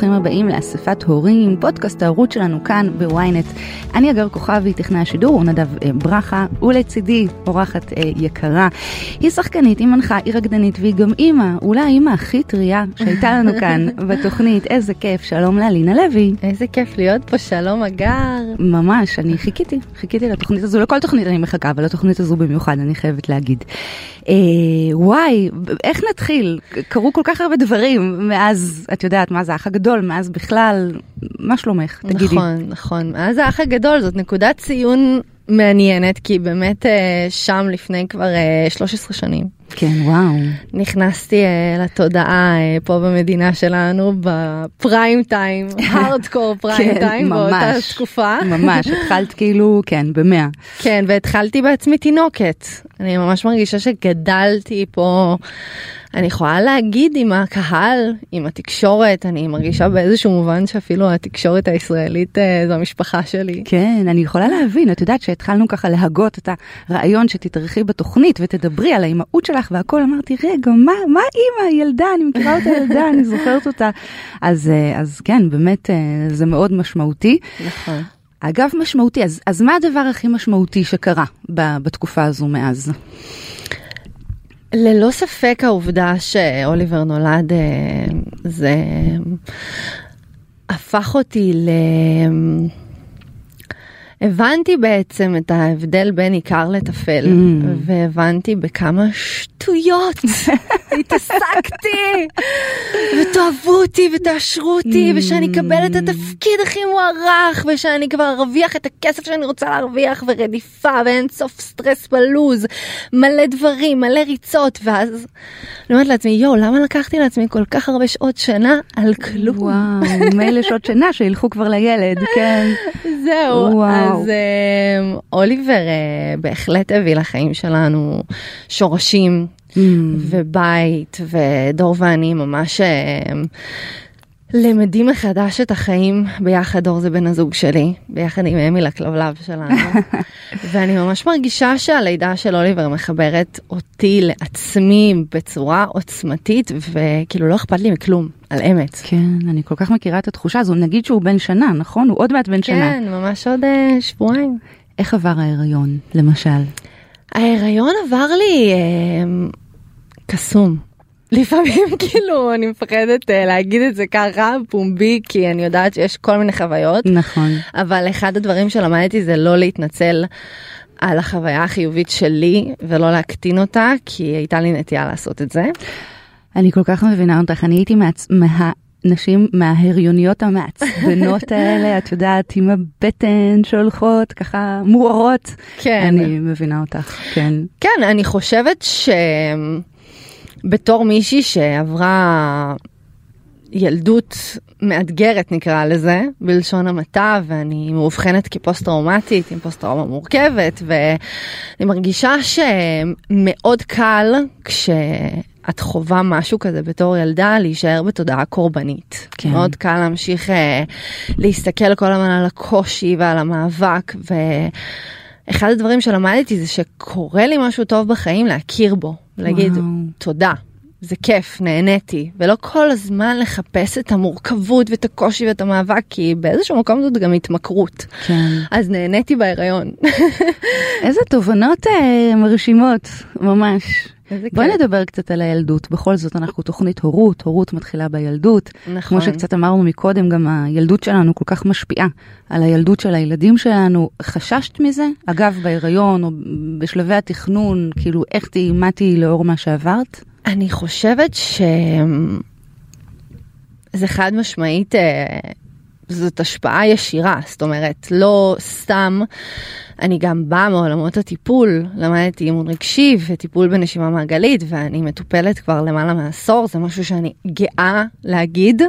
שלום, אהלן, ברוכים הבאים לאספת הורים, פודקאסט ההורות שלנו כאן בוויינט. אני אגר כוכבי, טכנאי השידור, הוא נדב אה, ברכה, ולצידי אורחת אה, יקרה. היא שחקנית, היא מנחה, היא רקדנית, והיא גם אימא, אולי האימא הכי טריה שהייתה לנו כאן בתוכנית. איזה כיף, שלום לאלינה לוי. איזה כיף להיות פה, שלום אגר. ממש, אני חיכיתי, חיכיתי לתוכנית הזו, לכל תוכנית אני מחכה, אבל לתוכנית הזו במיוחד, אני חייבת להגיד. אה, וואי, איך נתחיל? קרו כל כך הרבה דברים מאז, את יודעת, מאז האח הגדול, מאז בכלל, מה שלומך? תגידי. נכון, נכון. מאז האח הגדול זאת נקודת ציון מעניינת, כי באמת אה, שם לפני כבר 13 אה, שנים. כן, וואו. נכנסתי uh, לתודעה uh, פה במדינה שלנו בפריים טיים, הארדקור פריים כן, טיים, ממש, באותה תקופה. ממש, התחלת כאילו, כן, במאה. כן, והתחלתי בעצמי תינוקת. אני ממש מרגישה שגדלתי פה. אני יכולה להגיד עם הקהל, עם התקשורת, אני מרגישה באיזשהו מובן שאפילו התקשורת הישראלית אה, זו המשפחה שלי. כן, אני יכולה להבין, את יודעת שהתחלנו ככה להגות את הרעיון שתתארחי בתוכנית ותדברי על האימהות שלך והכל, אמרתי, רגע, מה, מה אימא, ילדה, אני מכירה אותה ילדה, אני זוכרת אותה. אז, אה, אז כן, באמת אה, זה מאוד משמעותי. נכון. אגב, משמעותי, אז, אז מה הדבר הכי משמעותי שקרה בתקופה הזו מאז? ללא ספק העובדה שאוליבר נולד אה, זה הפך אותי ל... הבנתי בעצם את ההבדל בין עיקר לטפל, mm. והבנתי בכמה שטויות התעסקתי, ותאהבו אותי ותאשרו אותי, mm. ושאני אקבל את התפקיד הכי מוערך, ושאני כבר ארוויח את הכסף שאני רוצה להרוויח, ורדיפה, ואין סוף סטרס בלוז, מלא דברים, מלא ריצות, ואז אני אומרת לעצמי, יואו, למה לקחתי לעצמי כל כך הרבה שעות שינה על כלום? וואו, מילא שעות שינה שילכו כבר לילד, כן. זהו. וואו. אז uh, אוליבר uh, בהחלט הביא לחיים שלנו שורשים mm. ובית ודור ואני ממש uh, למדים מחדש את החיים ביחד, דור זה בן הזוג שלי, ביחד עם אמיל הכלבלב שלנו. ואני ממש מרגישה שהלידה של אוליבר מחברת אותי לעצמי בצורה עוצמתית, וכאילו לא אכפת לי מכלום, על אמת. כן, אני כל כך מכירה את התחושה הזו. נגיד שהוא בן שנה, נכון? הוא עוד מעט בן שנה. כן, ממש עוד uh, שבועיים. איך עבר ההיריון, למשל? ההיריון עבר לי uh, קסום. לפעמים כאילו אני מפחדת uh, להגיד את זה ככה פומבי כי אני יודעת שיש כל מיני חוויות נכון אבל אחד הדברים שלמדתי זה לא להתנצל על החוויה החיובית שלי ולא להקטין אותה כי הייתה לי נטייה לעשות את זה. אני כל כך מבינה אותך אני הייתי מעצ... מה... נשים מההריוניות המעצבנות האלה, את יודעת, עם הבטן שהולכות ככה מוארות. כן. אני מבינה אותך, כן. כן, אני חושבת ש... בתור מישהי שעברה ילדות מאתגרת נקרא לזה, בלשון המעטה, ואני מאובחנת כפוסט טראומטית עם פוסט טראומה מורכבת, ואני מרגישה שמאוד קל כש... את חווה משהו כזה בתור ילדה להישאר בתודעה קורבנית. כן. מאוד קל להמשיך אה, להסתכל כל הזמן על הקושי ועל המאבק ואחד הדברים שלמדתי זה שקורה לי משהו טוב בחיים להכיר בו להגיד וואו. תודה. זה כיף, נהניתי, ולא כל הזמן לחפש את המורכבות ואת הקושי ואת המאבק, כי באיזשהו מקום זאת גם התמכרות. כן. אז נהניתי בהיריון. איזה תובנות אה, מרשימות, ממש. בואי נדבר קצת על הילדות, בכל זאת אנחנו תוכנית הורות, הורות מתחילה בילדות. נכון. כמו שקצת אמרנו מקודם, גם הילדות שלנו כל כך משפיעה על הילדות של הילדים שלנו. חששת מזה? אגב, בהיריון או בשלבי התכנון, כאילו איך תהיי, מה תהיי לאור מה שעברת? אני חושבת שזה חד משמעית, אה, זאת השפעה ישירה, זאת אומרת, לא סתם. אני גם באה מעולמות הטיפול, למדתי אימון רגשי וטיפול בנשימה מעגלית, ואני מטופלת כבר למעלה מעשור, זה משהו שאני גאה להגיד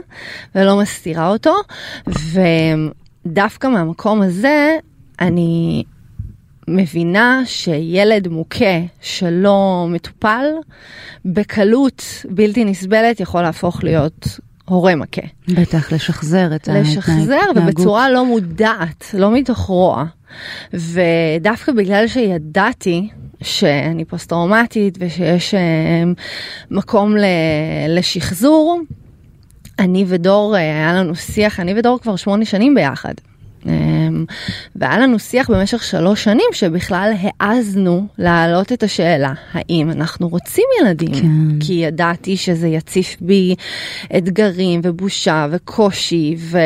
ולא מסתירה אותו, ודווקא מהמקום הזה אני מבינה שילד מוכה שלא מטופל, בקלות בלתי נסבלת יכול להפוך להיות הורה מכה. בטח, לשחזר את ההתנהגות. לשחזר ובצורה לא מודעת, לא מתוך רוע. ודווקא בגלל שידעתי שאני פוסט-טראומטית ושיש אה, מקום לשחזור, אני ודור, אה, היה לנו שיח, אני ודור כבר שמונה שנים ביחד. אמ, והיה לנו שיח במשך שלוש שנים שבכלל העזנו להעלות את השאלה האם אנחנו רוצים ילדים כן. כי ידעתי שזה יציף בי אתגרים ובושה וקושי ו...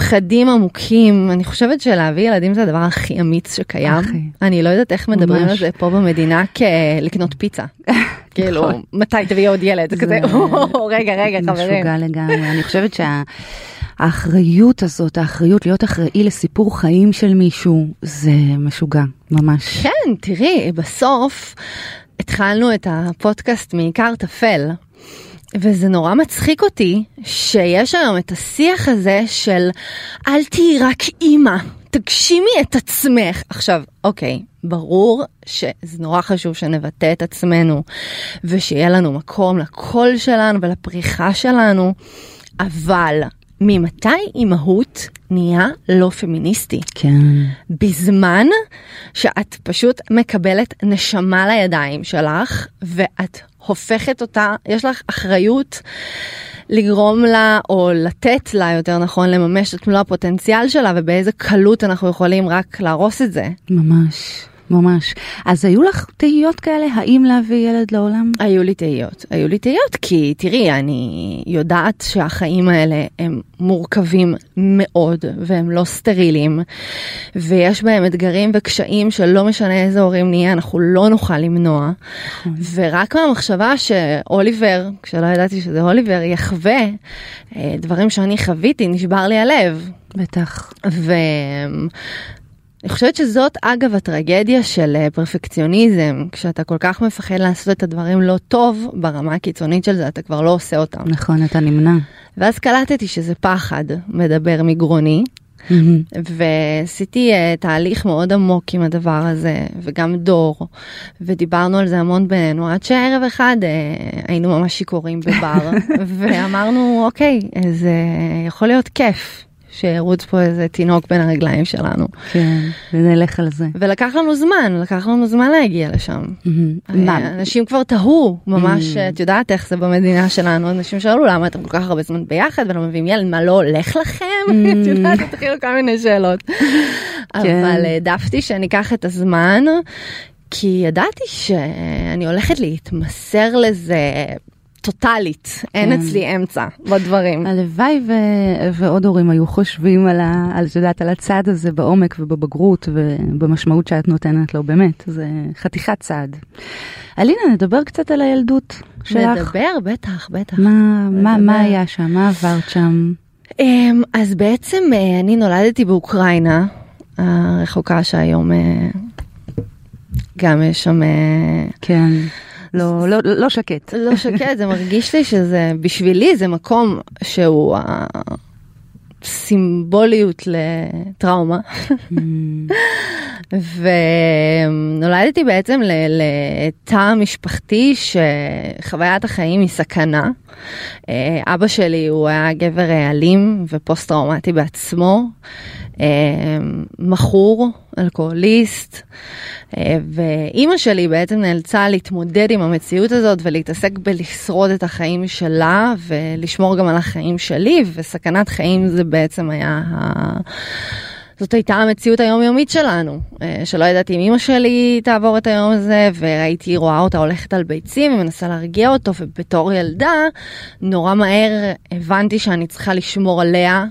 פחדים עמוקים, אני חושבת שלהביא ילדים זה הדבר הכי אמיץ שקיים. אחי. אני לא יודעת איך מדברים ממש. על זה פה במדינה כלקנות פיצה. כאילו, נכון. מתי תביא עוד ילד? זה כזה, רגע, רגע, חברים. משוגע לגמרי. אני חושבת שהאחריות הזאת, האחריות להיות אחראי לסיפור חיים של מישהו, זה משוגע, ממש. כן, תראי, בסוף התחלנו את הפודקאסט מעיקר טפל. וזה נורא מצחיק אותי שיש היום את השיח הזה של אל תהיי רק אימא, תגשימי את עצמך. עכשיו, אוקיי, ברור שזה נורא חשוב שנבטא את עצמנו ושיהיה לנו מקום לקול שלנו ולפריחה שלנו, אבל ממתי אימהות נהיה לא פמיניסטי? כן. בזמן שאת פשוט מקבלת נשמה לידיים שלך ואת הופכת אותה, יש לך אחריות לגרום לה, או לתת לה, יותר נכון, לממש את מלוא הפוטנציאל שלה, ובאיזה קלות אנחנו יכולים רק להרוס את זה. ממש. ממש. אז היו לך תהיות כאלה, האם להביא ילד לעולם? היו לי תהיות. היו לי תהיות כי תראי, אני יודעת שהחיים האלה הם מורכבים מאוד והם לא סטרילים, ויש בהם אתגרים וקשיים שלא משנה איזה הורים נהיה, אנחנו לא נוכל למנוע. נכון. ורק מהמחשבה שאוליבר, כשלא ידעתי שזה אוליבר, יחווה אה, דברים שאני חוויתי, נשבר לי הלב. בטח. ו... אני חושבת שזאת אגב הטרגדיה של אה, פרפקציוניזם, כשאתה כל כך מפחד לעשות את הדברים לא טוב, ברמה הקיצונית של זה אתה כבר לא עושה אותם. נכון, אתה נמנע. ואז קלטתי שזה פחד מדבר מגרוני, mm-hmm. ועשיתי uh, תהליך מאוד עמוק עם הדבר הזה, וגם דור, ודיברנו על זה המון בינינו, עד שערב אחד uh, היינו ממש שיכורים בבר, ואמרנו, אוקיי, זה יכול להיות כיף. שירוץ פה איזה תינוק בין הרגליים שלנו. כן, ונלך על זה. ולקח לנו זמן, לקח לנו זמן להגיע לשם. Mm-hmm. אנשים כבר תהו, ממש, mm-hmm. את יודעת איך זה במדינה שלנו, אנשים שאלו למה אתם כל כך הרבה זמן ביחד ולא מביאים ילד, מה לא הולך לכם? Mm-hmm. את יודעת, התחילו כל מיני שאלות. כן. אבל העדפתי שאני אקח את הזמן. כי ידעתי שאני הולכת להתמסר לזה טוטאלית, אין כן. אצלי אמצע בדברים. הלוואי ו- ועוד הורים היו חושבים על, ה- על, יודעת, על הצעד הזה בעומק ובבגרות ובמשמעות שאת נותנת לו, באמת, זה חתיכת צעד. אלינה, נדבר קצת על הילדות שלך. נדבר, בטח, בטח. מה, מה, מה היה שם? מה עברת שם? אמ, אז בעצם אה, אני נולדתי באוקראינה, הרחוקה שהיום אה, גם יש שם... אה, כן. לא, לא, לא שקט. לא שקט, זה מרגיש לי שזה, בשבילי זה מקום שהוא הסימבוליות לטראומה. Mm. ונולדתי בעצם לתא משפחתי שחוויית החיים היא סכנה. אה, אבא שלי הוא היה גבר אלים ופוסט טראומטי בעצמו. אה, מכור, אלכוהוליסט, אה, ואימא שלי בעצם נאלצה להתמודד עם המציאות הזאת ולהתעסק בלשרוד את החיים שלה ולשמור גם על החיים שלי, וסכנת חיים זה בעצם היה ה... זאת הייתה המציאות היומיומית שלנו, אה, שלא ידעתי אם אמא שלי תעבור את היום הזה, והייתי רואה אותה הולכת על ביצים ומנסה להרגיע אותו, ובתור ילדה, נורא מהר הבנתי שאני צריכה לשמור עליה,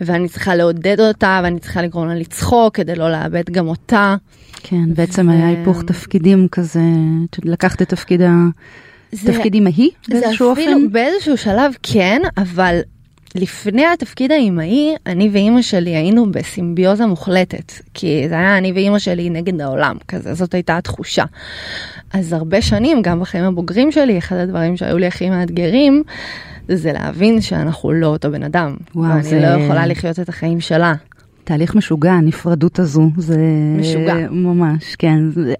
ואני צריכה לעודד אותה, ואני צריכה לגרום לה לצחוק כדי לא לאבד גם אותה. כן, בעצם ו... היה היפוך תפקידים כזה, לקחת את תפקיד ה... זה, תפקיד אימהי באיזשהו אופן? אפילו באיזשהו שלב כן, אבל לפני התפקיד האימהי, אני ואימא שלי היינו בסימביוזה מוחלטת, כי זה היה אני ואימא שלי נגד העולם, כזה, זאת הייתה התחושה. אז הרבה שנים, גם בחיים הבוגרים שלי, אחד הדברים שהיו לי הכי מאתגרים, זה להבין שאנחנו לא אותו בן אדם. וואו, ואני זה... לא יכולה לחיות את החיים שלה. תהליך משוגע, הנפרדות הזו, זה משוגע. ממש, כן, זה,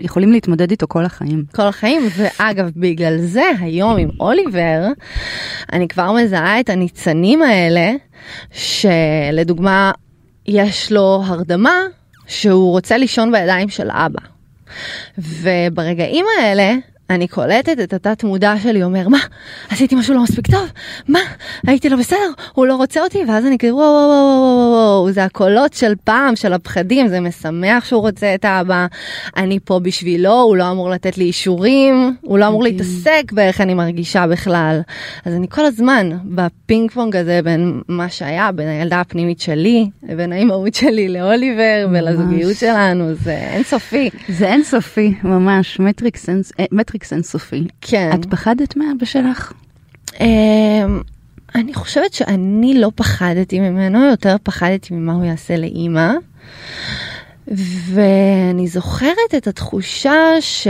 יכולים להתמודד איתו כל החיים. כל החיים, ואגב, בגלל זה היום עם אוליבר, אני כבר מזהה את הניצנים האלה, שלדוגמה, יש לו הרדמה שהוא רוצה לישון בידיים של אבא. וברגעים האלה, אני קולטת את התת מודע שלי אומר, מה, עשיתי משהו לא מספיק טוב? מה, הייתי לא בסדר? הוא לא רוצה אותי? ואז אני כאילו, וואו, וואו, וואו, וואו, וואו, זה הקולות של פעם, של הפחדים, זה משמח שהוא רוצה את האבא, אני פה בשבילו, הוא לא אמור לתת לי אישורים, הוא לא אמור להתעסק באיך אני מרגישה בכלל. אז אני כל הזמן בפינג פונג הזה בין מה שהיה, בין הילדה הפנימית שלי, לבין האימהות שלי לאוליבר ולזוגיות שלנו, זה אינסופי. זה אינסופי, ממש, מטריקס, מטריקס אינסופי. כן. את פחדת מאבא שלך? אמ, אני חושבת שאני לא פחדתי ממנו, יותר פחדתי ממה הוא יעשה לאימא. ואני זוכרת את התחושה ש...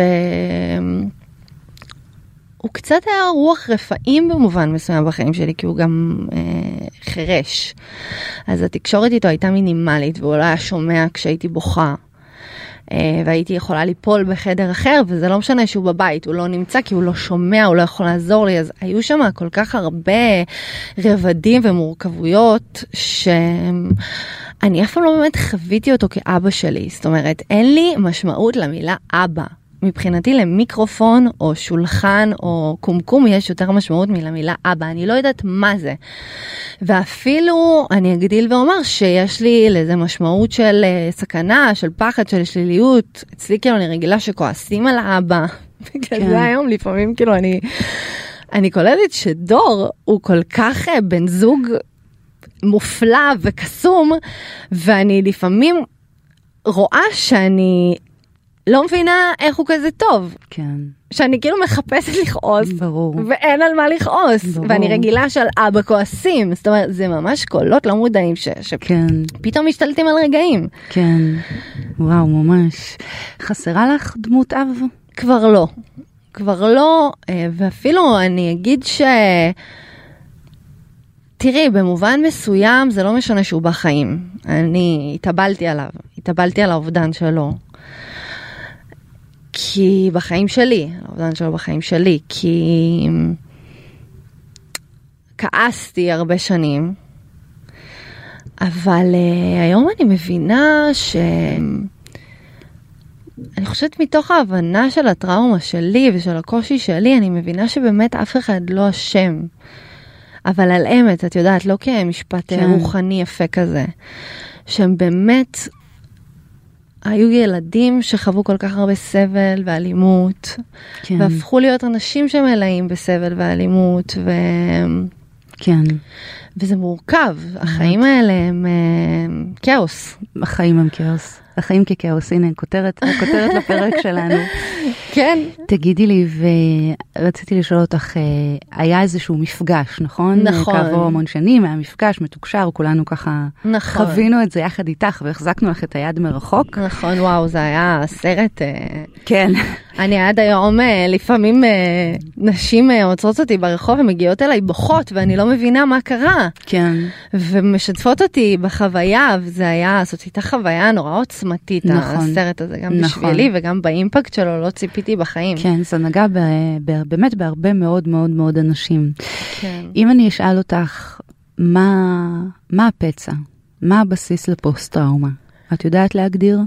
הוא קצת היה רוח רפאים במובן מסוים בחיים שלי, כי הוא גם אה, חירש. אז התקשורת איתו הייתה מינימלית, והוא לא היה שומע כשהייתי בוכה. אה, והייתי יכולה ליפול בחדר אחר, וזה לא משנה שהוא בבית, הוא לא נמצא כי הוא לא שומע, הוא לא יכול לעזור לי, אז היו שם כל כך הרבה רבדים ומורכבויות, שאני אף פעם לא באמת חוויתי אותו כאבא שלי, זאת אומרת, אין לי משמעות למילה אבא. מבחינתי למיקרופון או שולחן או קומקום יש יותר משמעות מלמילה אבא, אני לא יודעת מה זה. ואפילו אני אגדיל ואומר שיש לי לזה משמעות של uh, סכנה, של פחד, של שליליות. אצלי כאילו אני רגילה שכועסים על האבא. בגלל כן. זה היום לפעמים כאילו אני, אני קולטת שדור הוא כל כך uh, בן זוג מופלא וקסום, ואני לפעמים רואה שאני לא מבינה איך הוא כזה טוב. כן. שאני כאילו מחפשת לכעוס, ברור. ואין על מה לכעוס, ברור. ואני רגילה שעל אבא כועסים, זאת אומרת זה ממש קולות לא מודעים ש... כן. שפתאום משתלטים על רגעים. כן, וואו ממש. חסרה לך דמות אב? כבר לא, כבר לא, אה, ואפילו אני אגיד ש... תראי, במובן מסוים זה לא משנה שהוא בחיים. אני התאבלתי עליו, התאבלתי על האובדן שלו. כי בחיים שלי, האובדן שלו בחיים שלי, כי כעסתי הרבה שנים, אבל uh, היום אני מבינה ש... אני חושבת מתוך ההבנה של הטראומה שלי ושל הקושי שלי, אני מבינה שבאמת אף אחד לא אשם. אבל על אמת, את יודעת, לא כמשפט כן. רוחני יפה כזה, שהם באמת היו ילדים שחוו כל כך הרבה סבל ואלימות, כן. והפכו להיות אנשים שמלאים בסבל ואלימות, ו... כן. וזה מורכב, החיים האלה הם uh, כאוס. החיים הם כאוס. החיים ככאוס, הנה כותרת, כותרת לפרק שלנו. כן. תגידי לי, ורציתי לשאול אותך, אה, היה איזשהו מפגש, נכון? נכון. כעבור המון שנים היה מפגש מתוקשר, כולנו ככה נכון. חווינו את זה יחד איתך והחזקנו לך את היד מרחוק. נכון, וואו, זה היה סרט. אה, כן. אני עד היום, אה, לפעמים נשים עוצרות אותי ברחוב ומגיעות אליי בוכות, ואני לא מבינה מה קרה. כן. ומשתפות אותי בחוויה, וזה היה, זאת הייתה חוויה נורא עוצמתית, נכון. הסרט הזה, גם נכון. בשבילי וגם באימפקט שלו, לא ציפיתי בחיים. כן, זה נגע ב, ב, באמת בהרבה מאוד מאוד מאוד אנשים. כן. אם אני אשאל אותך, מה, מה הפצע? מה הבסיס לפוסט טראומה? את יודעת להגדיר?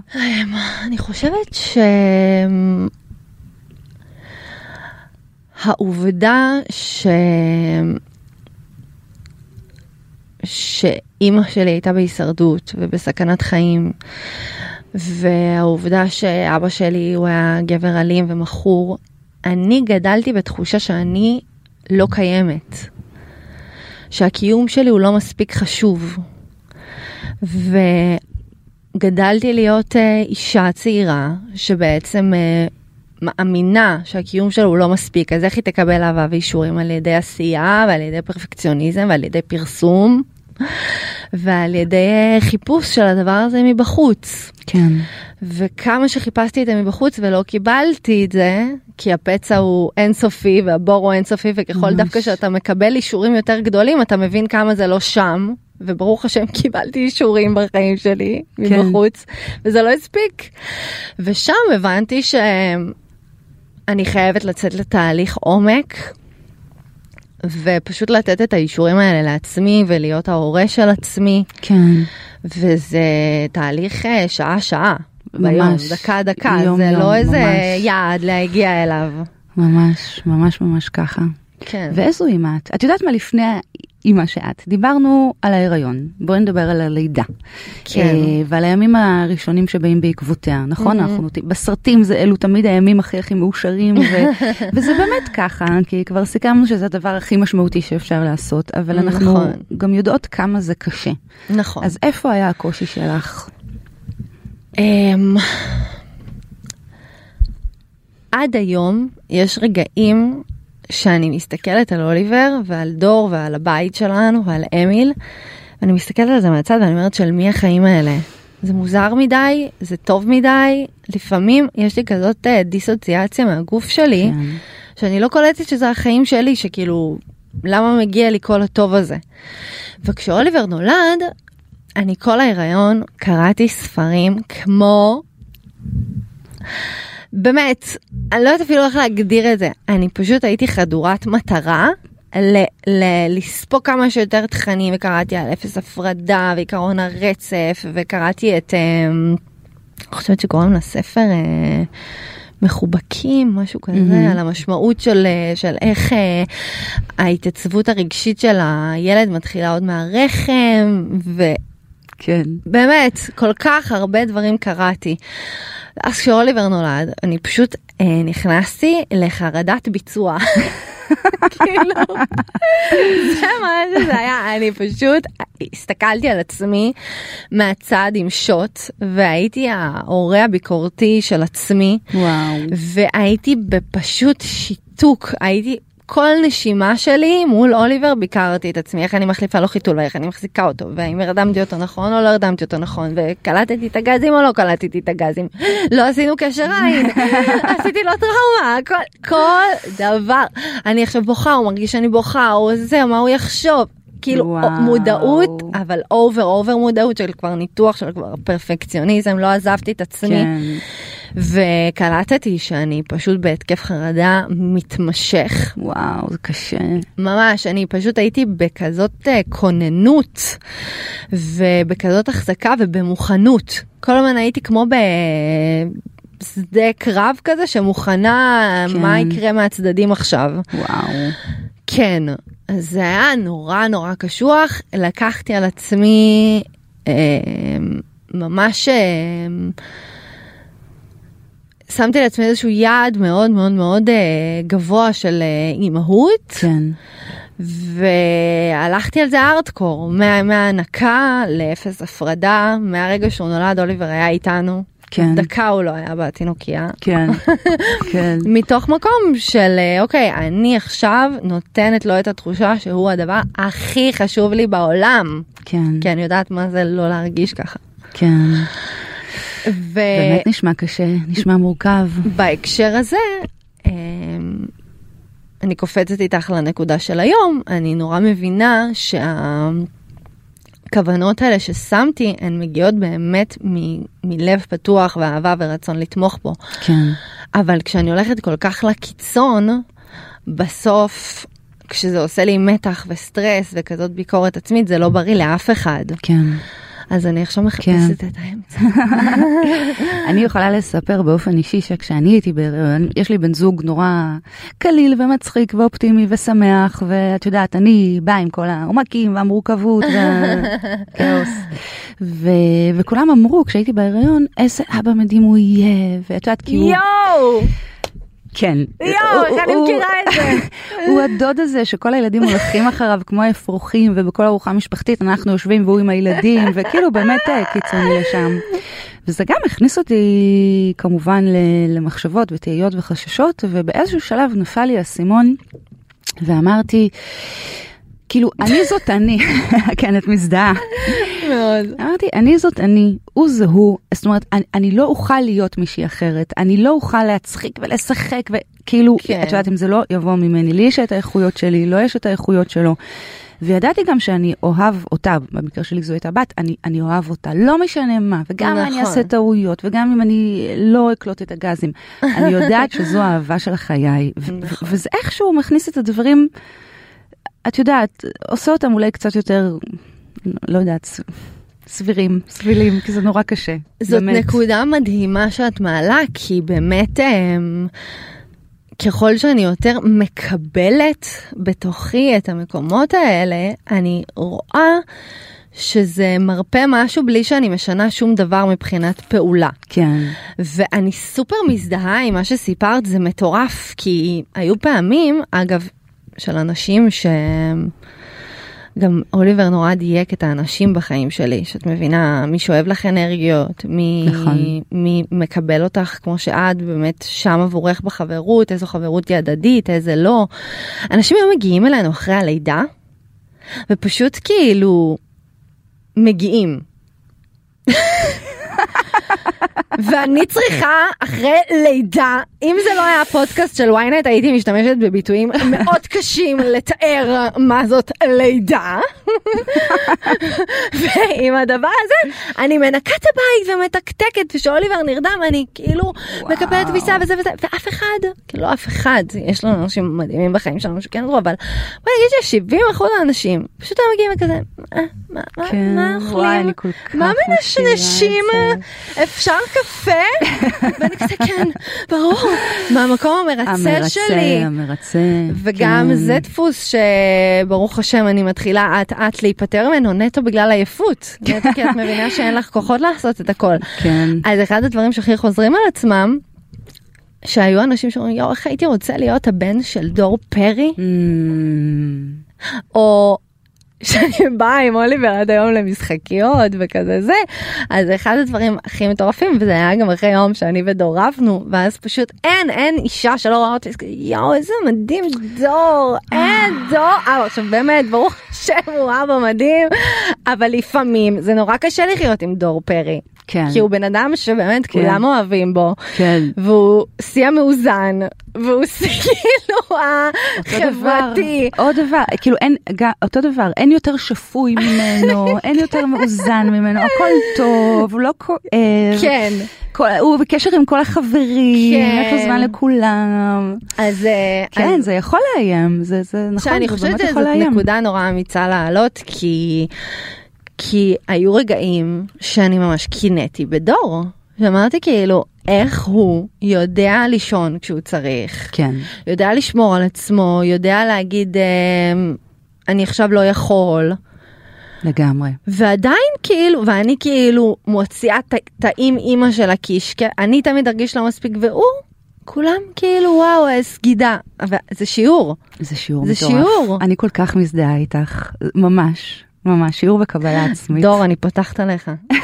אני חושבת ש... העובדה ש... שאימא שלי הייתה בהישרדות ובסכנת חיים, והעובדה שאבא שלי הוא היה גבר אלים ומכור, אני גדלתי בתחושה שאני לא קיימת. שהקיום שלי הוא לא מספיק חשוב. וגדלתי להיות אה, אישה צעירה שבעצם אה, מאמינה שהקיום שלו הוא לא מספיק, אז איך היא תקבל אהבה ואישורים על ידי עשייה ועל ידי פרפקציוניזם ועל ידי פרסום ועל ידי חיפוש של הדבר הזה מבחוץ. כן. וכמה שחיפשתי את זה מבחוץ ולא קיבלתי את זה, כי הפצע הוא אינסופי והבור הוא אינסופי וככל ממש. דווקא שאתה מקבל אישורים יותר גדולים אתה מבין כמה זה לא שם וברוך השם קיבלתי אישורים בחיים שלי כן. מבחוץ, וזה לא הספיק. ושם הבנתי שאני חייבת לצאת לתהליך עומק. ופשוט לתת את האישורים האלה לעצמי ולהיות ההורה של עצמי, כן. וזה תהליך אה, שעה-שעה. ביום, ממש. דקה-דקה, זה יום, לא איזה ממש. יעד להגיע אליו. ממש, ממש ממש ככה. כן. ואיזו אימא את? את יודעת מה לפני האימא שאת? דיברנו על ההיריון, בואי נדבר על הלידה. כן. אה, ועל הימים הראשונים שבאים בעקבותיה, נכון? Mhm. אנחנו בסרטים זה אלו תמיד הימים הכי הכי מאושרים, ו, וזה באמת ככה, כי כבר סיכמנו שזה הדבר הכי משמעותי שאפשר לעשות, אבל אנחנו נכון. גם יודעות כמה זה קשה. נכון. אז איפה היה הקושי שלך? אמ, עד היום יש רגעים שאני מסתכלת על אוליבר ועל דור ועל הבית שלנו ועל אמיל, ואני מסתכלת על זה מהצד ואני אומרת של מי החיים האלה. זה מוזר מדי, זה טוב מדי, לפעמים יש לי כזאת אה, דיסוציאציה מהגוף שלי, כן. שאני לא קולטת שזה החיים שלי, שכאילו, למה מגיע לי כל הטוב הזה? וכשאוליבר נולד, אני כל ההיריון קראתי ספרים כמו... באמת, אני לא יודעת אפילו איך להגדיר את זה. אני פשוט הייתי חדורת מטרה ל- ל- לספוג כמה שיותר תכנים, וקראתי על אפס הפרדה ועיקרון הרצף, וקראתי את... אמ, אני חושבת שקוראים לספר אה, מחובקים, משהו כזה, מהמם. על המשמעות של, אה, של איך אה, ההתייצבות הרגשית של הילד מתחילה עוד מהרחם, כן. ובאמת, כל כך הרבה דברים קראתי. אז כשאוליבר נולד, אני פשוט אה, נכנסתי לחרדת ביצוע. כאילו, זה מה שזה היה, אני פשוט הסתכלתי על עצמי מהצד עם שוט, והייתי ההורה הביקורתי של עצמי, וואו. והייתי בפשוט שיתוק, הייתי... כל נשימה שלי מול אוליבר ביקרתי את עצמי, איך אני מחליפה לו חיתול ואיך אני מחזיקה אותו, והאם הרדמתי אותו נכון או לא הרדמתי אותו נכון, וקלטתי את הגזים או לא קלטתי את הגזים, לא עשינו קשר עין, עשיתי לו טראומה, כל, כל דבר. אני עכשיו בוכה, הוא מרגיש שאני בוכה, או זה, מה הוא יחשוב. כאילו וואו. מודעות, אבל over over מודעות של כבר ניתוח של כבר פרפקציוניזם, לא עזבתי את עצמי. כן. וקלטתי שאני פשוט בהתקף חרדה מתמשך. וואו, זה קשה. ממש, אני פשוט הייתי בכזאת אה, כוננות ובכזאת החזקה ובמוכנות. כל הזמן הייתי כמו בשדה קרב כזה שמוכנה כן. מה יקרה מהצדדים עכשיו. וואו. כן, אז זה היה נורא נורא קשוח, לקחתי על עצמי אה, ממש... אה, שמתי לעצמי איזשהו יעד מאוד מאוד מאוד אה, גבוה של אה, אימהות, כן. והלכתי על זה ארטקור, מה- מההנקה לאפס הפרדה, מהרגע שהוא נולד אוליבר היה איתנו, כן. דקה הוא לא היה בתינוקייה. כן. כן. מתוך מקום של אה, אוקיי, אני עכשיו נותנת לו את התחושה שהוא הדבר הכי חשוב לי בעולם. כן. כי אני יודעת מה זה לא להרגיש ככה. כן. באמת נשמע קשה, נשמע מורכב. ובהקשר הזה, אמ, אני קופצת איתך לנקודה של היום, אני נורא מבינה שהכוונות האלה ששמתי, הן מגיעות באמת מ- מלב פתוח ואהבה ורצון לתמוך בו. כן. אבל כשאני הולכת כל כך לקיצון, בסוף, כשזה עושה לי מתח וסטרס וכזאת ביקורת עצמית, זה לא בריא לאף אחד. כן. אז אני עכשיו מחפשת את האמצע. אני יכולה לספר באופן אישי שכשאני הייתי בהיריון, יש לי בן זוג נורא קליל ומצחיק ואופטימי ושמח, ואת יודעת, אני באה עם כל העומקים והמורכבות והכאוס. ו- וכולם אמרו כשהייתי בהיריון, איזה אבא מדהים הוא יהיה, ואת יודעת, כי הוא... יואו! כן. יואו, איך אני מכירה את זה? הוא הדוד הזה שכל הילדים הולכים אחריו כמו האפרוחים ובכל ארוחה משפחתית אנחנו יושבים והוא עם הילדים וכאילו באמת אה, קיצוני לשם. וזה גם הכניס אותי כמובן למחשבות ותהיות וחששות ובאיזשהו שלב נפל לי האסימון ואמרתי כאילו אני זאת אני, כן את מזדהה. מאוד. אמרתי, אני זאת אני, הוא זה הוא, זאת אומרת, אני, אני לא אוכל להיות מישהי אחרת, אני לא אוכל להצחיק ולשחק, וכאילו, כן. את יודעת, אם זה לא יבוא ממני, לי יש את האיכויות שלי, לא יש את האיכויות שלו. וידעתי גם שאני אוהב אותה, במקרה שלי זו הייתה בת, אני, אני אוהב אותה, לא משנה מה, וגם אם אני נכון. אעשה טעויות, וגם אם אני לא אקלוט את הגזים, אני יודעת שזו האהבה של חיי, נכון. וזה איכשהו מכניס את הדברים, את יודעת, עושה אותם אולי קצת יותר, לא יודעת, סבירים, סבילים, כי זה נורא קשה. זאת באמת. נקודה מדהימה שאת מעלה, כי באמת אמ, ככל שאני יותר מקבלת בתוכי את המקומות האלה, אני רואה שזה מרפא משהו בלי שאני משנה שום דבר מבחינת פעולה. כן, ואני סופר מזדהה עם מה שסיפרת, זה מטורף, כי היו פעמים, אגב, של אנשים ש... גם אוליבר נורא דייק את האנשים בחיים שלי, שאת מבינה, מי שואב לך אנרגיות, מי, נכון. מי מקבל אותך כמו שאת באמת שם עבורך בחברות, איזו חברות היא הדדית, איזה לא. אנשים היו מגיעים אלינו אחרי הלידה, ופשוט כאילו מגיעים. ואני צריכה אחרי לידה, אם זה לא היה פודקאסט של ynet הייתי משתמשת בביטויים מאוד קשים לתאר מה זאת לידה. ועם הדבר הזה אני מנקה את הבית ומתקתקת ושאוליבר נרדם אני כאילו מקבלת תפיסה וזה וזה ואף אחד, כאילו לא אף אחד, יש לנו אנשים מדהימים בחיים שלנו שכן עזרו אבל בוא נגיד ש-70% מהאנשים פשוט היו מגיעים וכזה "אה, מה- מה- כן, מה וואי, אוכלים? כך מה מנשנשים? אפשר קפה? ואני כזה כן, ברור, מהמקום המרצה המרצה, שלי. המרצה. וגם כן. זה דפוס שברוך השם אני מתחילה אט אט להיפטר ממנו נטו בגלל עייפות. נטו כי את מבינה שאין לך כוחות לעשות את הכל. כן. אז אחד הדברים שהכי חוזרים על עצמם, שהיו אנשים שאומרים יואו איך הייתי רוצה להיות הבן של דור פרי, Mm, או שאני באה עם אוליבר עד היום למשחקיות וכזה זה, אז אחד הדברים הכי מטורפים, וזה היה גם אחרי יום שאני ודור רבנו, ואז פשוט אין, אין אישה שלא רואה אותי, יואו איזה מדהים דור, אין דור, אה, עכשיו באמת ברוך השם הוא אבא מדהים, אבל לפעמים זה נורא קשה לחיות עם דור פרי, כן. כי הוא בן אדם שבאמת כן. כולם אוהבים בו, כן. והוא שיא המאוזן, והוא שיא כאילו החברתי. עוד דבר, כאילו אין, גם, אותו דבר, אין יותר שפוי ממנו, אין יותר מאוזן ממנו, הכל טוב, הוא לא כואב, כן. כל, הוא בקשר עם כל החברים, כן. יש לו זמן לכולם, אז אה, כן, אז- זה יכול לאיים, זה, זה נכון, זה חושבת באמת יכול שזאת לאיים. נקודה נורא אמיצה לעלות כי כי היו רגעים שאני ממש קינאתי בדור. שאמרתי כאילו איך הוא יודע לישון כשהוא צריך, כן, יודע לשמור על עצמו, יודע להגיד אמ, אני עכשיו לא יכול, לגמרי. ועדיין כאילו, ואני כאילו מוציאה האם אימא של הקיש, כי אני תמיד ארגיש לא מספיק, והוא, כולם כאילו וואו, סגידה, אבל זה שיעור. זה שיעור זה מטורף. שיעור. אני כל כך מזדהה איתך, ממש, ממש, שיעור בקבלה עצמית. דור, אני פותחת עליך.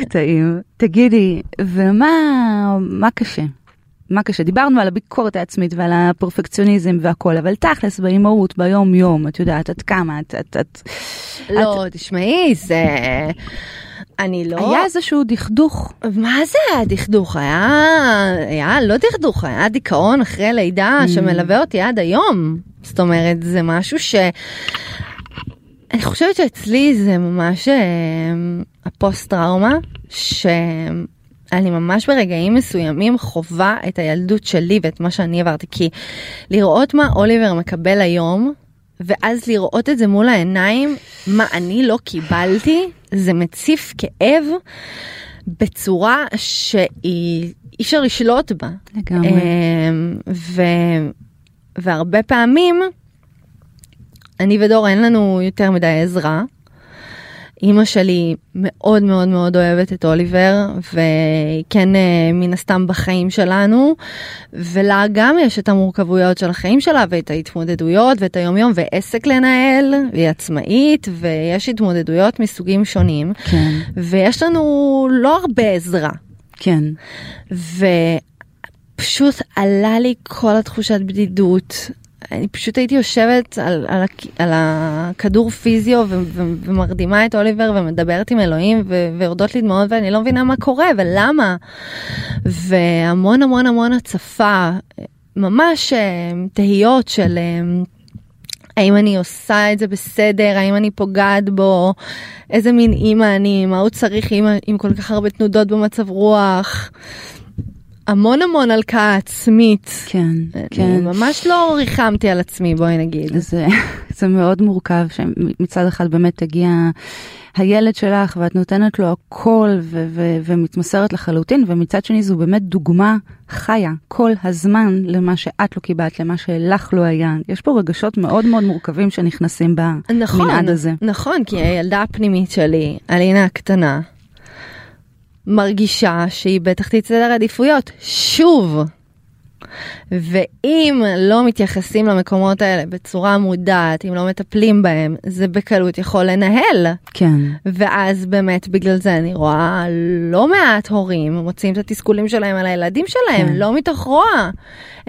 קטעים. תגידי, ומה מה קשה? מה קשה? דיברנו על הביקורת העצמית ועל הפרפקציוניזם והכל, אבל תכלס באימהות, ביום יום, את יודעת, עד כמה את... את, את לא, תשמעי, זה... אני לא... היה איזשהו דכדוך. מה זה היה דכדוך? היה... היה לא דכדוך, היה דיכאון אחרי לידה Mm. שמלווה אותי עד היום. זאת אומרת, זה משהו ש... אני חושבת שאצלי זה ממש אה, הפוסט טראומה, שאני ממש ברגעים מסוימים חווה את הילדות שלי ואת מה שאני עברתי, כי לראות מה אוליבר מקבל היום, ואז לראות את זה מול העיניים, מה אני לא קיבלתי, זה מציף כאב בצורה שהיא אי אפשר לשלוט בה. לגמרי. אמ, ו... והרבה פעמים, אני ודור אין לנו יותר מדי עזרה. אימא שלי מאוד מאוד מאוד אוהבת את אוליבר, והיא כן אה, מן הסתם בחיים שלנו, ולה גם יש את המורכבויות של החיים שלה ואת ההתמודדויות ואת היומיום ועסק לנהל, והיא עצמאית ויש התמודדויות מסוגים שונים, כן, ויש לנו לא הרבה עזרה. כן. ופשוט עלה לי כל התחושת בדידות. אני פשוט הייתי יושבת על, על, על הכדור פיזיו ו- ו- ומרדימה את אוליבר ומדברת עם אלוהים ו- ויורדות לי דמעות ואני לא מבינה מה קורה ולמה. והמון המון המון הצפה, ממש אה, תהיות של אה, האם אני עושה את זה בסדר, האם אני פוגעת בו, איזה מין אימא אני, מה הוא צריך אימא עם כל כך הרבה תנודות במצב רוח. המון המון הלקאה עצמית. כן, כן. ממש לא ריחמתי על עצמי, בואי נגיד. זה, זה מאוד מורכב שמצד אחד באמת תגיע הילד שלך ואת נותנת לו הכל ו- ו- ומתמסרת לחלוטין ומצד שני זו באמת דוגמה חיה כל הזמן למה שאת לא קיבלת, למה שלך לא היה. יש פה רגשות מאוד מאוד מורכבים שנכנסים נכון, במנעד הזה. נכון, כי הילדה הפנימית שלי, אלינה הקטנה, מרגישה שהיא בתחתית סדר עדיפויות, שוב. ואם לא מתייחסים למקומות האלה בצורה מודעת, אם לא מטפלים בהם, זה בקלות יכול לנהל. כן. ואז באמת בגלל זה אני רואה לא מעט הורים מוצאים את התסכולים שלהם על הילדים שלהם, כן. לא מתוך רוע,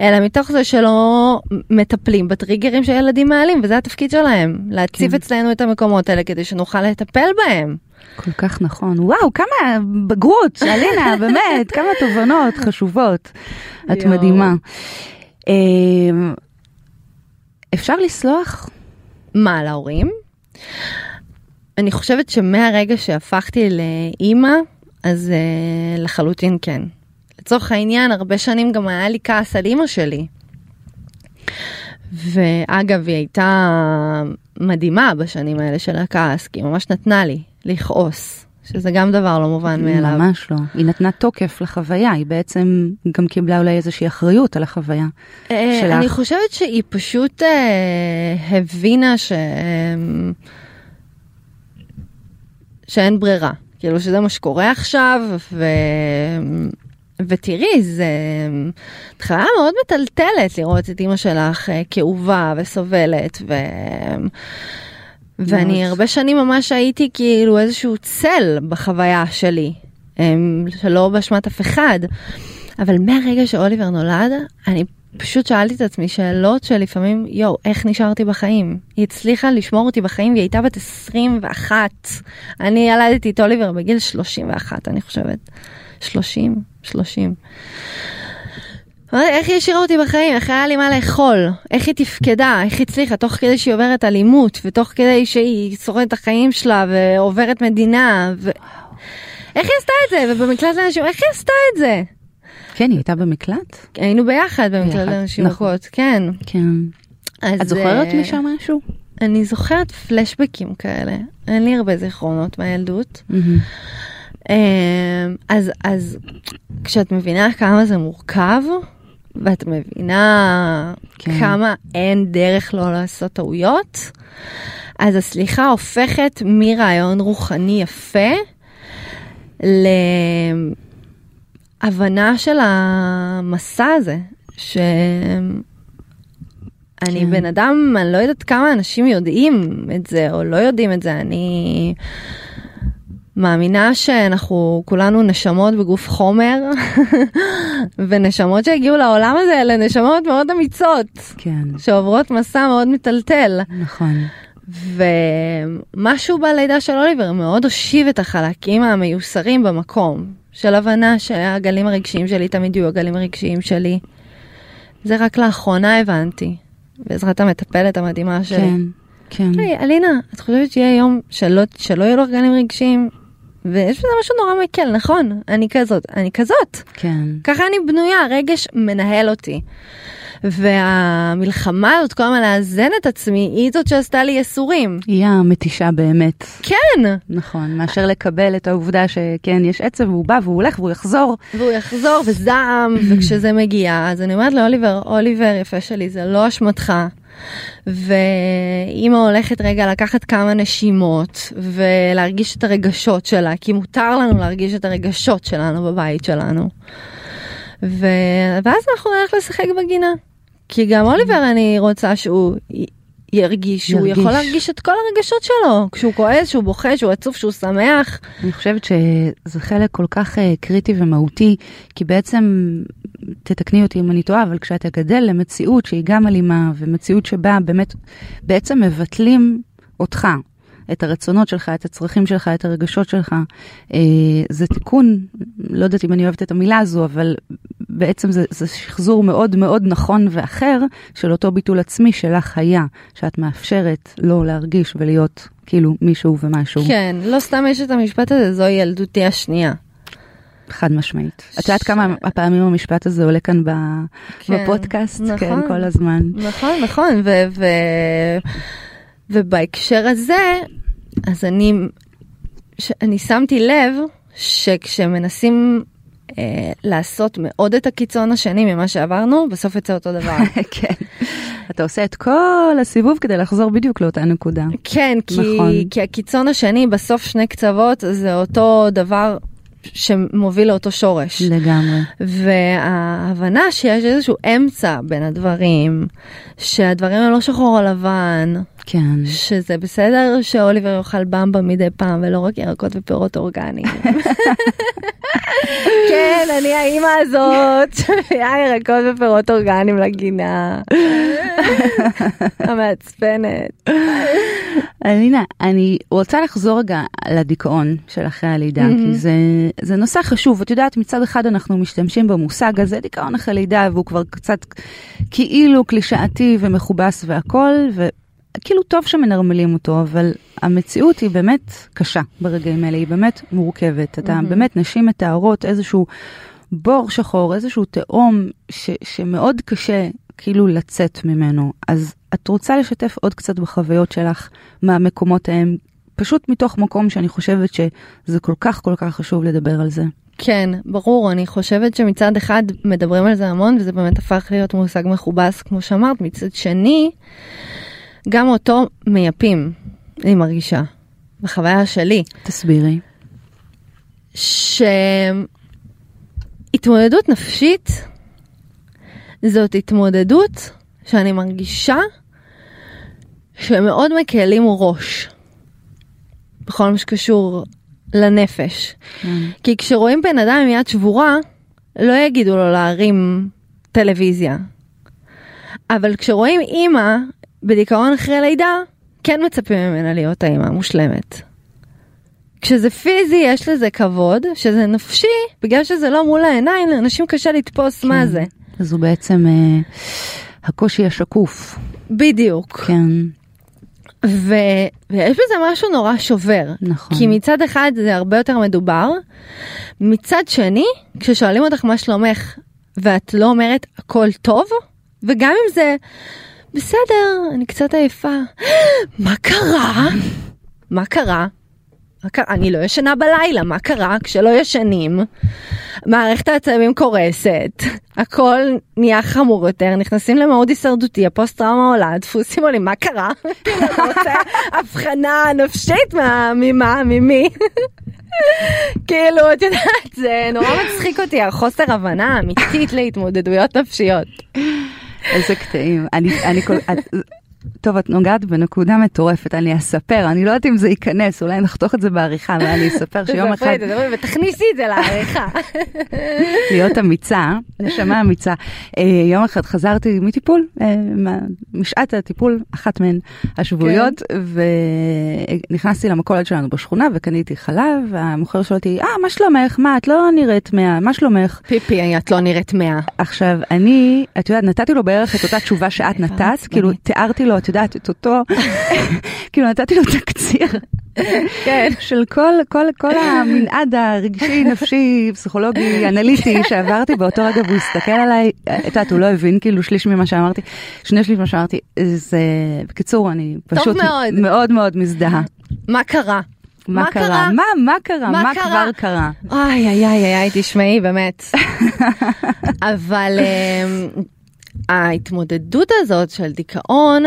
אלא מתוך זה שלא מטפלים בטריגרים שהילדים מעלים, וזה התפקיד שלהם, להציב כן. אצלנו את המקומות האלה כדי שנוכל לטפל בהם. כל כך נכון. וואו, כמה בגרות, אלינה, באמת, כמה תובנות חשובות. את. מדהימה. אה, אפשר לסלוח? מה, להורים? אני חושבת שמהרגע שהפכתי לאימא, אז uh, לחלוטין כן. לצורך העניין, הרבה שנים גם היה לי כעס על אימא שלי. ואגב, היא הייתה מדהימה בשנים האלה של הכעס, כי היא ממש נתנה לי לכעוס, שזה גם דבר לא מובן מאליו. ממש לא. היא נתנה תוקף לחוויה, היא בעצם גם קיבלה אולי איזושהי אחריות על החוויה אה, שלך. אני חושבת שהיא פשוט אה, הבינה ש... שאין ברירה. כאילו שזה מה שקורה עכשיו, ו... ותראי, זה התחלה מאוד מטלטלת לראות את אימא שלך אה, כאובה וסובלת, ו... ואני מאוד. הרבה שנים ממש הייתי כאילו איזשהו צל בחוויה שלי, אמ, שלא באשמת אף אחד. אבל מהרגע שאוליבר נולד, אני פשוט שאלתי את עצמי שאלות שלפעמים, יואו, איך נשארתי בחיים? היא הצליחה לשמור אותי בחיים והיא הייתה בת 21. אני ילדתי את אוליבר בגיל 31, אני חושבת. 30? 30. איך היא השאירה אותי בחיים? איך היה לי מה לאכול? איך היא תפקדה? איך היא הצליחה? תוך כדי שהיא עוברת אלימות, ותוך כדי שהיא שורדת את החיים שלה, ועוברת מדינה, ו... איך היא עשתה את זה? ובמקלט לאנשים, איך היא עשתה את זה? כן, היא הייתה במקלט? היינו ביחד במקלט לאנשים נכון. מכות, כן. כן. אז, את זוכרת אה, משם משהו? אני זוכרת פלשבקים כאלה. אין לי הרבה זיכרונות מהילדות. אה, אז, אז כשאת מבינה כמה זה מורכב, ואת מבינה כן. כמה אין דרך לא לעשות טעויות, אז הסליחה הופכת מרעיון רוחני יפה להבנה של המסע הזה, שאני כן. בן אדם, אני לא יודעת כמה אנשים יודעים את זה או לא יודעים את זה, אני מאמינה שאנחנו כולנו נשמות בגוף חומר, ונשמות שהגיעו לעולם הזה אלה נשמות מאוד אמיצות, כן, שעוברות מסע מאוד מטלטל. נכון. ומשהו בלידה של אוליבר מאוד הושיב את החלקים המיוסרים במקום, של הבנה שהגלים הרגשיים שלי תמיד יהיו הגלים הרגשיים שלי. זה רק לאחרונה הבנתי, בעזרת המטפלת המדהימה שלי. כן, כן. היי, אלינה, את חושבת שיהיה יום שלא, שלא יהיו לך גלים רגשיים? ויש בזה משהו נורא מקל, נכון? אני כזאת, אני כזאת. כן. ככה אני בנויה, רגש מנהל אותי. והמלחמה הזאת, כל הזמן לאזן את עצמי, היא זאת שעשתה לי ייסורים. היא המתישה באמת. כן! נכון, מאשר לקבל את העובדה שכן, יש עצב והוא בא והוא הולך והוא יחזור. והוא יחזור וזעם, וכשזה מגיע, אז אני אומרת לאוליבר, אוליבר יפה שלי, זה לא אשמתך. ואימא הולכת רגע לקחת כמה נשימות ולהרגיש את הרגשות שלה, כי מותר לנו להרגיש את הרגשות שלנו בבית שלנו. ו... ואז אנחנו נלך לשחק בגינה. כי גם אוליבר אני רוצה שהוא י- ירגיש, ירגיש. יכול להרגיש את כל הרגשות שלו, כשהוא כועס, שהוא בוכה, שהוא עצוב, שהוא שמח. אני חושבת שזה חלק כל כך אה, קריטי ומהותי, כי בעצם, תתקני אותי אם אני טועה, אבל כשאתה גדל למציאות שהיא גם אלימה, ומציאות שבה באמת, בעצם מבטלים אותך. את הרצונות שלך, את הצרכים שלך, את הרגשות שלך. אה, זה תיקון, לא יודעת אם אני אוהבת את המילה הזו, אבל בעצם זה, זה שחזור מאוד מאוד נכון ואחר של אותו ביטול עצמי שלך היה, שאת מאפשרת לו להרגיש ולהיות כאילו מישהו ומשהו. כן, לא סתם יש את המשפט הזה, זוהי ילדותי השנייה. חד משמעית. את יודעת כמה הפעמים המשפט הזה עולה כאן כן, בפודקאסט? נכון. כן, כל הזמן. נכון, נכון, ובהקשר הזה, אז אני, אני שמתי לב שכשמנסים אה, לעשות מאוד את הקיצון השני ממה שעברנו, בסוף יוצא אותו דבר. כן. אתה עושה את כל הסיבוב כדי לחזור בדיוק לאותה נקודה. כן, כי, נכון. כי הקיצון השני בסוף שני קצוות זה אותו דבר שמוביל לאותו שורש. לגמרי. וההבנה שיש איזשהו אמצע בין הדברים, שהדברים הם לא שחור או לבן, כן. שזה בסדר שאוליבר יאכל במבה מדי פעם ולא רק ירקות ופירות אורגניים. כן, אני האימא הזאת שמביאה ירקות ופירות אורגניים לגינה. המעצבנת. אלינה, אני רוצה לחזור רגע לדיכאון של אחרי הלידה, כי זה, זה נושא חשוב. את יודעת, מצד אחד אנחנו משתמשים במושג הזה, דיכאון אחרי לידה, והוא כבר קצת כאילו קלישאתי ומכובס והכל, וכאילו טוב שמנרמלים אותו, אבל המציאות היא באמת קשה ברגעים האלה, היא באמת מורכבת. אתה באמת, נשים מתארות איזשהו בור שחור, איזשהו תהום ש, שמאוד קשה כאילו לצאת ממנו. אז את רוצה לשתף עוד קצת בחוויות שלך מהמקומות ההם, פשוט מתוך מקום שאני חושבת שזה כל כך כל כך חשוב לדבר על זה. כן, ברור, אני חושבת שמצד אחד מדברים על זה המון וזה באמת הפך להיות מושג מכובס כמו שאמרת, מצד שני, גם אותו מייפים, אני מרגישה, בחוויה שלי, תסבירי. שהתמודדות נפשית זאת התמודדות שאני מרגישה שמאוד מקלים ראש בכל מה שקשור לנפש. כי כשרואים בן אדם עם יד שבורה, לא יגידו לו להרים טלוויזיה. אבל כשרואים אימא בדיכאון אחרי לידה, כן מצפים ממנה להיות האימא המושלמת. כשזה פיזי יש לזה כבוד, כשזה נפשי, בגלל שזה לא מול העיניים, לאנשים קשה לתפוס מה זה. אז הוא בעצם אה, הקושי השקוף. בדיוק. כן, ו... ויש בזה משהו נורא שובר. נכון. כי מצד אחד זה הרבה יותר מדובר, מצד שני, כששואלים אותך מה שלומך, ואת לא אומרת הכל טוב, וגם אם זה בסדר, אני קצת עייפה, מה קרה? מה קרה? אני לא ישנה בלילה, מה קרה? כשלא ישנים, מערכת העצבים קורסת, הכל נהיה חמור יותר, נכנסים למהות הישרדותי, הפוסט טראומה עולה, דפוסים עולים, מה קרה? רוצה הבחנה נפשית מה, ממה, ממי? כאילו, את יודעת, זה נורא מצחיק אותי, החוסר הבנה אמיתית להתמודדויות נפשיות. איזה קטעים. אני, אני טוב, את נוגעת בנקודה מטורפת, אני אספר, אני לא יודעת אם זה ייכנס, אולי נחתוך את זה בעריכה, אבל אני אספר שיום אחד... ותכניסי את זה לעריכה. להיות אמיצה, נשמה אמיצה. אה, יום אחד חזרתי מטיפול, אה, משעת הטיפול, אחת מהן השבועיות, ונכנסתי למכולת שלנו בשכונה וקניתי חלב, והמוכר שואל אותי, אה, מה שלומך? מה, את לא נראית מאה, מה שלומך? פיפי, את לא נראית מאה. עכשיו, אני, את יודעת, נתתי לו בערך את אותה תשובה שאת נתת, כאילו, תיארתי לו, את יודעת, את אותו, כאילו, נתתי לו תקציר. כן. של כל, כל, כל המנעד הרגשי, נפשי, פסיכולוגי, אנליטי שעברתי באותו רגע והוא הסתכל עליי, את יודעת, הוא לא הבין כאילו שליש ממה שאמרתי, שני שליש ממה שאמרתי, זה, בקיצור, אני פשוט מאוד. מאוד מאוד מזדהה. מה קרה? מה קרה? מה, מה קרה? מה כבר קרה? איי, איי, איי, איי, תשמעי, באמת. אבל אמ, ההתמודדות הזאת של דיכאון,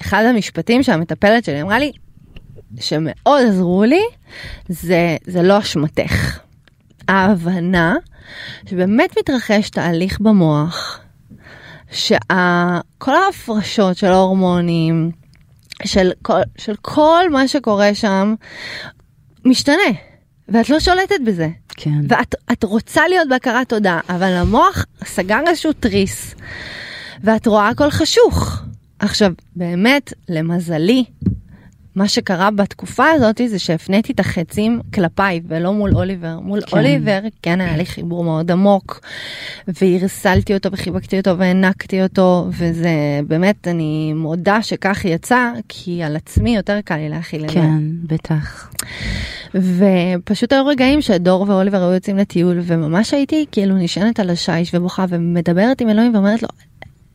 אחד המשפטים שהמטפלת שלי אמרה לי, שמאוד עזרו לי, זה, זה לא אשמתך. ההבנה שבאמת מתרחש תהליך במוח, שכל ההפרשות של ההורמונים, של כל, של כל מה שקורה שם, משתנה, ואת לא שולטת בזה. כן. ואת את רוצה להיות בהכרת תודה, אבל המוח סגר איזשהו תריס, ואת רואה הכל חשוך. עכשיו, באמת, למזלי, מה שקרה בתקופה הזאת זה שהפניתי את החצים כלפיי ולא מול אוליבר. מול כן. אוליבר כן היה לי חיבור מאוד עמוק והרסלתי אותו וחיבקתי אותו והענקתי אותו וזה באמת אני מודה שכך יצא כי על עצמי יותר קל לי להכיל את זה. כן, בטח. ופשוט היו רגעים שדור ואוליבר היו יוצאים לטיול וממש הייתי כאילו נשענת על השיש ובוכה ומדברת עם אלוהים ואומרת לו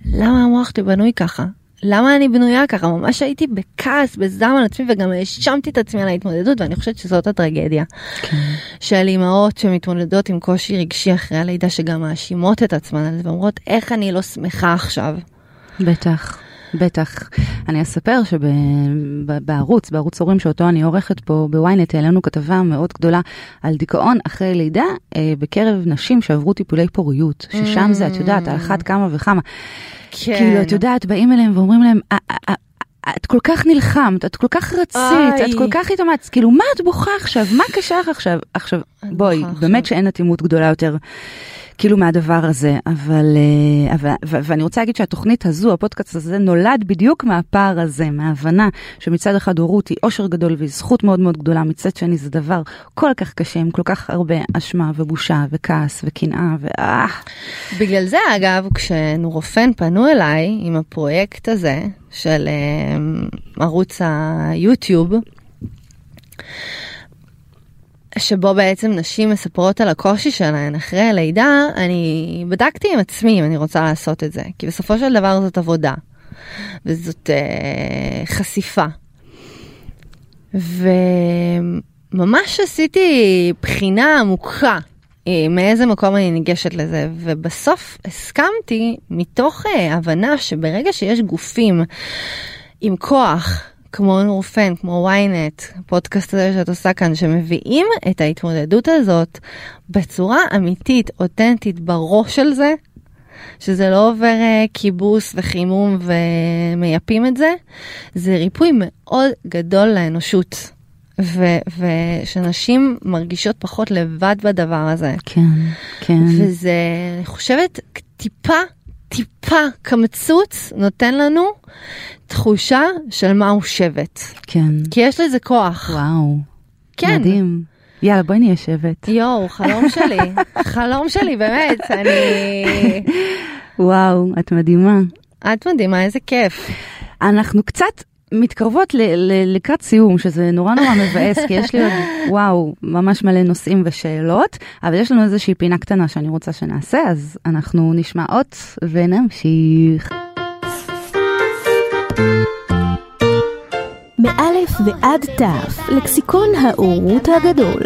למה המוח שלי בנוי ככה? למה אני בנויה ככה? ממש הייתי בכעס, בזעם על עצמי וגם האשמתי את עצמי על ההתמודדות ואני חושבת שזאת הטרגדיה. כן. של אימהות שמתמודדות עם קושי רגשי אחרי הלידה שגם מאשימות את עצמן על זה ואומרות איך אני לא שמחה עכשיו. בטח, בטח. אני אספר שבערוץ, בערוץ הורים שאותו אני עורכת פה בוויינט, העלינו כתבה מאוד גדולה על דיכאון אחרי לידה אה, בקרב נשים שעברו טיפולי פוריות, ששם זה, את יודעת, על אחת כמה וכמה. כן. כאילו, את יודעת, באים אליהם ואומרים להם, "א- א- א- את כל כך נלחמת, את כל כך רצית, איי. את כל כך התאמצת, כאילו, מה את בוכה עכשיו? מה קשה לך עכשיו? עכשיו, בואי. באמת שאין אטימות גדולה יותר. כאילו מהדבר הזה, אבל, אה, אבל ו- ואני רוצה להגיד שהתוכנית הזו, הפודקאסט הזה, נולד בדיוק מהפער הזה, מההבנה שמצד אחד הורות היא אושר גדול והיא זכות מאוד מאוד גדולה, מצד שני זה דבר כל כך קשה, עם כל כך הרבה אשמה ובושה וכעס וקנאה ואה. בגלל זה אגב כשנורופן פנו אליי עם הפרויקט הזה של אה, ערוץ היוטיוב. שבו בעצם נשים מספרות על הקושי שלהן אחרי הלידה, אני בדקתי עם עצמי אם אני רוצה לעשות את זה, כי בסופו של דבר זאת עבודה, וזאת אה, חשיפה. וממש עשיתי בחינה עמוקה אה, מאיזה מקום אני ניגשת לזה, ובסוף הסכמתי מתוך אה, הבנה שברגע שיש גופים עם כוח, כמו נורפן, כמו ynet, פודקאסט הזה שאת עושה כאן, שמביאים את ההתמודדות הזאת בצורה אמיתית, אותנטית, בראש של זה, שזה לא עובר אה, כיבוס וחימום ומייפים את זה, זה ריפוי מאוד גדול לאנושות. ו- ושנשים מרגישות פחות לבד בדבר הזה. כן, כן. וזה, אני חושבת, טיפה, טיפה קמצוץ נותן לנו תחושה של מהו שבט. כן. כי יש לזה כוח. וואו. כן. מדהים. יאללה, בואי נהיה שבט. יואו, חלום שלי, חלום שלי, באמת, אני... וואו, את מדהימה. את מדהימה, איזה כיף. אנחנו קצת מתקרבות ל- ל- לקראת סיום, שזה נורא נורא מבאס, כי יש לי עוד, וואו, ממש מלא נושאים ושאלות, אבל יש לנו איזושהי פינה קטנה שאני רוצה שנעשה, אז אנחנו נשמע אות ונמשיך. מאלף ועד תף, לקסיקון ההורות הגדול.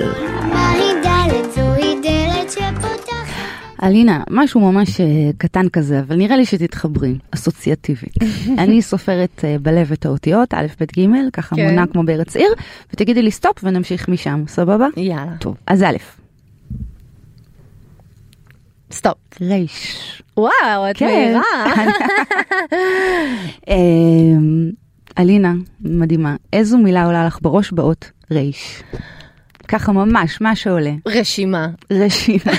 אלינה, משהו ממש אה, קטן כזה, אבל נראה לי שתתחברי, אסוציאטיבית. אני סופרת אה, בלב את האותיות, א', ב', ג', ככה כן. מונה כמו בארץ עיר, ותגידי לי סטופ ונמשיך משם, סבבה? יאללה, טוב, אז א', סטופ. רייש. וואו, את כן. מהירה. אמ, אלינה, מדהימה, איזו מילה עולה לך בראש באות רייש? ככה ממש, מה שעולה. רשימה. רשימה.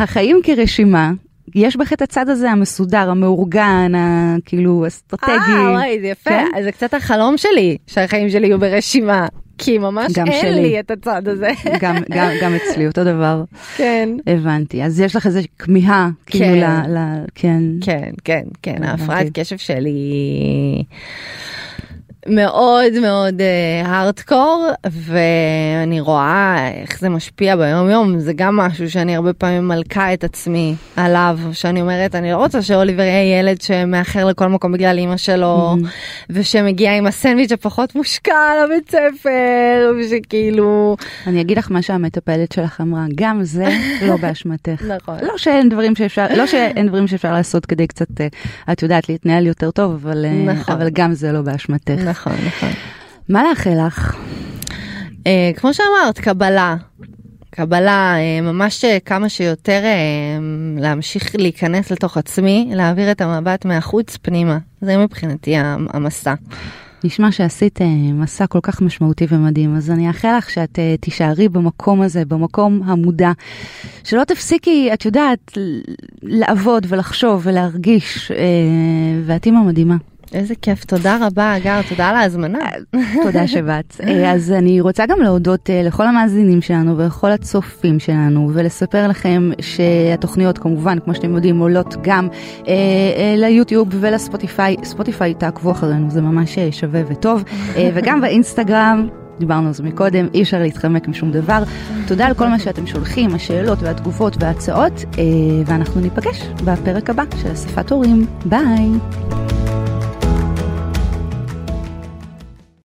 החיים כרשימה, יש בך את הצד הזה המסודר, המאורגן, ה- כאילו אסטרטגי. אה, וואי, זה יפה. כן? זה קצת החלום שלי, שהחיים שלי יהיו ברשימה. כי ממש אין שלי. לי את הצד הזה. גם, גם, גם אצלי, אותו דבר. כן. הבנתי. אז יש לך איזה כמיהה, כאילו, כן. ל... ל... כן. כן, כן, כן. ההפרעת קשב שלי מאוד מאוד הארדקור, ואני רואה איך זה משפיע ביום יום, זה גם משהו שאני הרבה פעמים מלכה את עצמי עליו, שאני אומרת, אני לא רוצה שאוליבר יהיה ילד שמאחר לכל מקום בגלל אימא שלו, Mhm. ושמגיע עם הסנדוויץ' הפחות מושקע לבית ספר, ושכאילו, אני אגיד לך מה שהמטפלת שלך אמרה, גם זה לא באשמתך. נכון. לא שאין דברים שאפשר, לא שאין דברים שאפשר לעשות כדי קצת, אה, את יודעת, להתנהל יותר טוב, אבל, אה, נכון. אבל גם זה לא באשמתך. נכון, נכון. מה לאחל לך? אה, כמו שאמרת, קבלה. קבלה, אה, ממש אה, כמה שיותר אה, להמשיך להיכנס לתוך עצמי, להעביר את המבט מהחוץ פנימה. זה מבחינתי המ- המסע. נשמע שעשית אה, מסע כל כך משמעותי ומדהים, אז אני אאחל לך שאת אה, תישארי במקום הזה, במקום המודע, שלא תפסיקי, את יודעת, לעבוד ולחשוב ולהרגיש, ואת אימא מדהימה. איזה כיף, תודה רבה, אגר, תודה על ההזמנה. תודה שבאת. אה, אז אני רוצה גם להודות אה, לכל המאזינים שלנו ולכל הצופים שלנו ולספר לכם שהתוכניות כמובן, כמו שאתם יודעים, עולות גם אה, אה, ליוטיוב ולספוטיפיי. ספוטיפיי תעקבו אחרינו, זה ממש אה, שווה וטוב. אה, וגם באינסטגרם. דיברנו על זה מקודם, אי אפשר להתחמק משום דבר. תודה על כל מה שאתם שולחים, השאלות והתגובות וההצעות, אה, ואנחנו ניפגש בפרק הבא של אספת הורים. ביי.